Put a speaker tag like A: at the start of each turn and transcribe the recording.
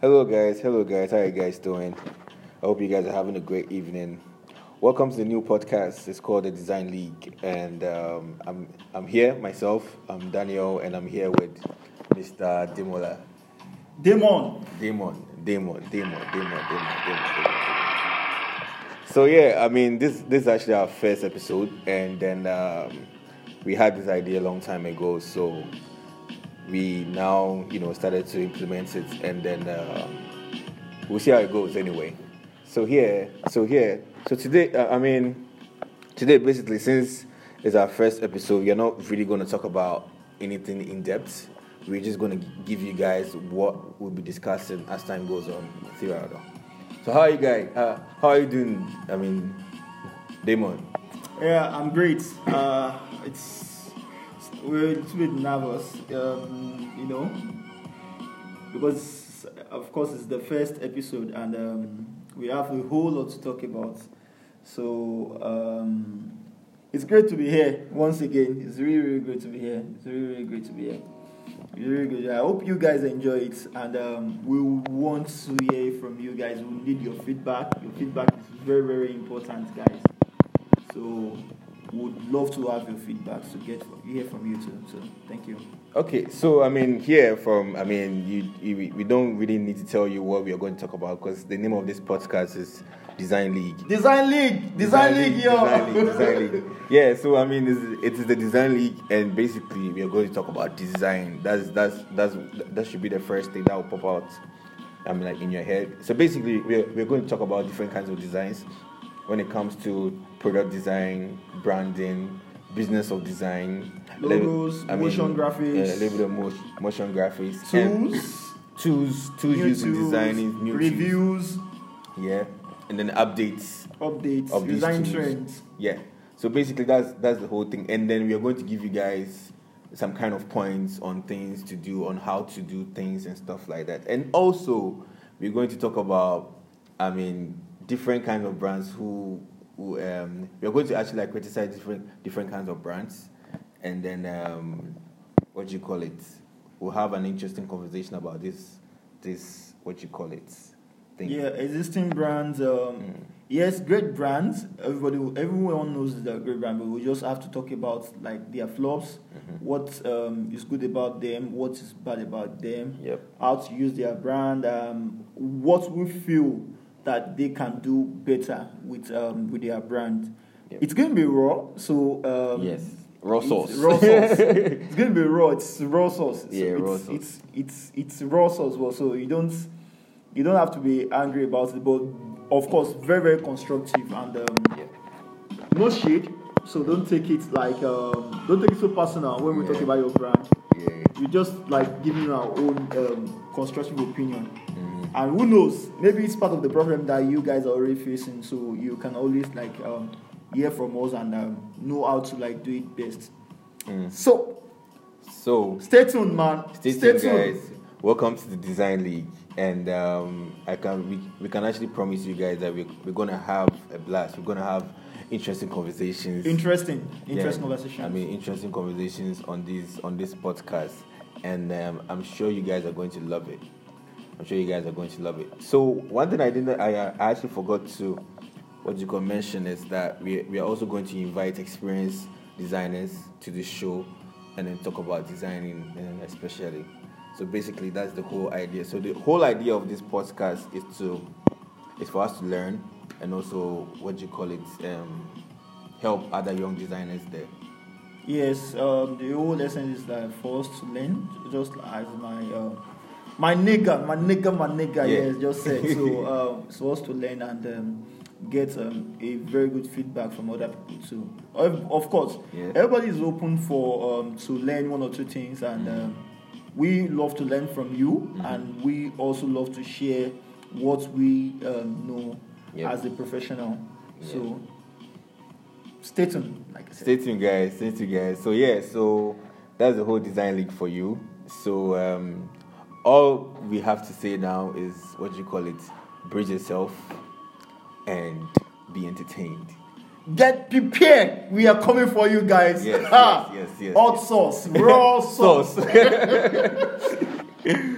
A: Hello, guys. Hello, guys. How are you guys doing? I hope you guys are having a great evening. Welcome to the new podcast. It's called the Design League, and um, I'm I'm here myself. I'm Daniel, and I'm here with Mr. Demola.
B: Demon.
A: Demon, Demon, Demon, Demon, Demon, Demon, Demon. So yeah, I mean this this is actually our first episode, and then um, we had this idea a long time ago. So we now you know started to implement it, and then um, we'll see how it goes anyway. So here, so here, so today, uh, I mean today basically since it's our first episode, we're not really going to talk about anything in depth. We're just going to give you guys what we'll be discussing as time goes on throughout. So how are you guys? Uh, how are you doing? I mean, Damon.
B: Yeah, I'm great. Uh, it's we're a little bit nervous, um, you know, because of course it's the first episode and um, we have a whole lot to talk about. So um, it's great to be here once again. It's really, really great to be here. It's really, really great to be here. Really good. I hope you guys enjoy it, and um, we want to hear from you guys. We need your feedback. Your feedback is very, very important, guys. So, would love to have your feedback to get hear from you too. So, thank you.
A: Okay, so I mean, here from I mean, you, you we don't really need to tell you what we are going to talk about because the name of this podcast is Design League.
B: Design League, Design, League, yo.
A: Design League, Design League. Yeah, so I mean, it's, it is the Design League, and basically we are going to talk about design. That's that's that's that should be the first thing that will pop out. I mean, like in your head. So basically, we're we're going to talk about different kinds of designs when it comes to product design, branding, business of design,
B: Logos,
A: I mean,
B: motion graphics,
A: yeah, a little bit of motion, motion graphics,
B: tools,
A: tools, tools used in
B: tools,
A: designing, new tools.
B: reviews,
A: yeah, and then updates.
B: Updates,
A: of
B: design trends.
A: Yeah. So basically, that's that's the whole thing, and then we are going to give you guys some kind of points on things to do, on how to do things and stuff like that, and also we're going to talk about, I mean, different kinds of brands who. who um, we are going to actually like criticize different different kinds of brands, and then um, what do you call it? We'll have an interesting conversation about this this what you call it thing.
B: Yeah, existing brands. Um, Yes, great brands. Everybody, everyone knows they're great brand, but we just have to talk about like their flops, what um, is good about them, what is bad about them,
A: Yep.
B: how to use their brand, um, what we feel that they can do better with um, with their brand.
A: Yep.
B: It's gonna be raw, so um,
A: Yes. Raw
B: it's
A: sauce.
B: Raw sauce. it's gonna be raw. It's raw sauce. So
A: Yeah,
B: it's,
A: raw sauce.
B: It's it's it's raw sauce. Well, so you don't you don't have to be angry about it, but of course, very very constructive and um,
A: Yeah.
B: no shade. So don't take it like um, don't take it so personal when we talk about your brand.
A: Yeah.
B: We just like giving our own um, constructive opinion.
A: Mm-hmm.
B: And who knows? Maybe it's part of the problem that you guys are already facing. So you can always like um, hear from us and um, know how to like do it best.
A: Mm.
B: So
A: So
B: stay tuned, man.
A: stay tuned, guys. Welcome to the Design League, and um, I can we, we can actually promise you guys that we we're gonna have a blast. We're gonna have interesting conversations.
B: Interesting,
A: Yeah,
B: interesting conversation.
A: I mean, interesting conversations on this on this podcast, and um, I'm sure you guys are going to love it. I'm sure you guys are going to love it. So one thing I didn't, I, I actually forgot to, what you can mention is that we we are also going to invite experienced designers to the show, and then talk about designing, and especially. So basically, that's the whole idea. So the whole idea of this podcast is to, is for us to learn, and also what do you call it, um, help other young designers there.
B: Yes, um, the whole lesson is that for us to learn, just as my uh, my nigga, my nigga, my nigga,
A: Yeah.
B: yes, just said. So um, it's for us to learn and um, get um, a very good feedback from other people too. Of, of course,
A: Yeah.
B: everybody is open for um, to learn one or two things, and
A: Mm-hmm.
B: um, we love to learn from you, and we also love to share what we um, know
A: Yep.
B: as a professional.
A: Yeah.
B: So stay tuned, like I said.
A: Stay tuned, guys. Stay tuned, guys. So yeah, so that's the whole design league for you. So um, all we have to say now is what do you call it? Bridge yourself and be entertained.
B: Get prepared. We are coming for you guys.
A: Yes, yes, yes, yes,
B: Hot
A: yes.
B: sauce, raw.
A: Sauce.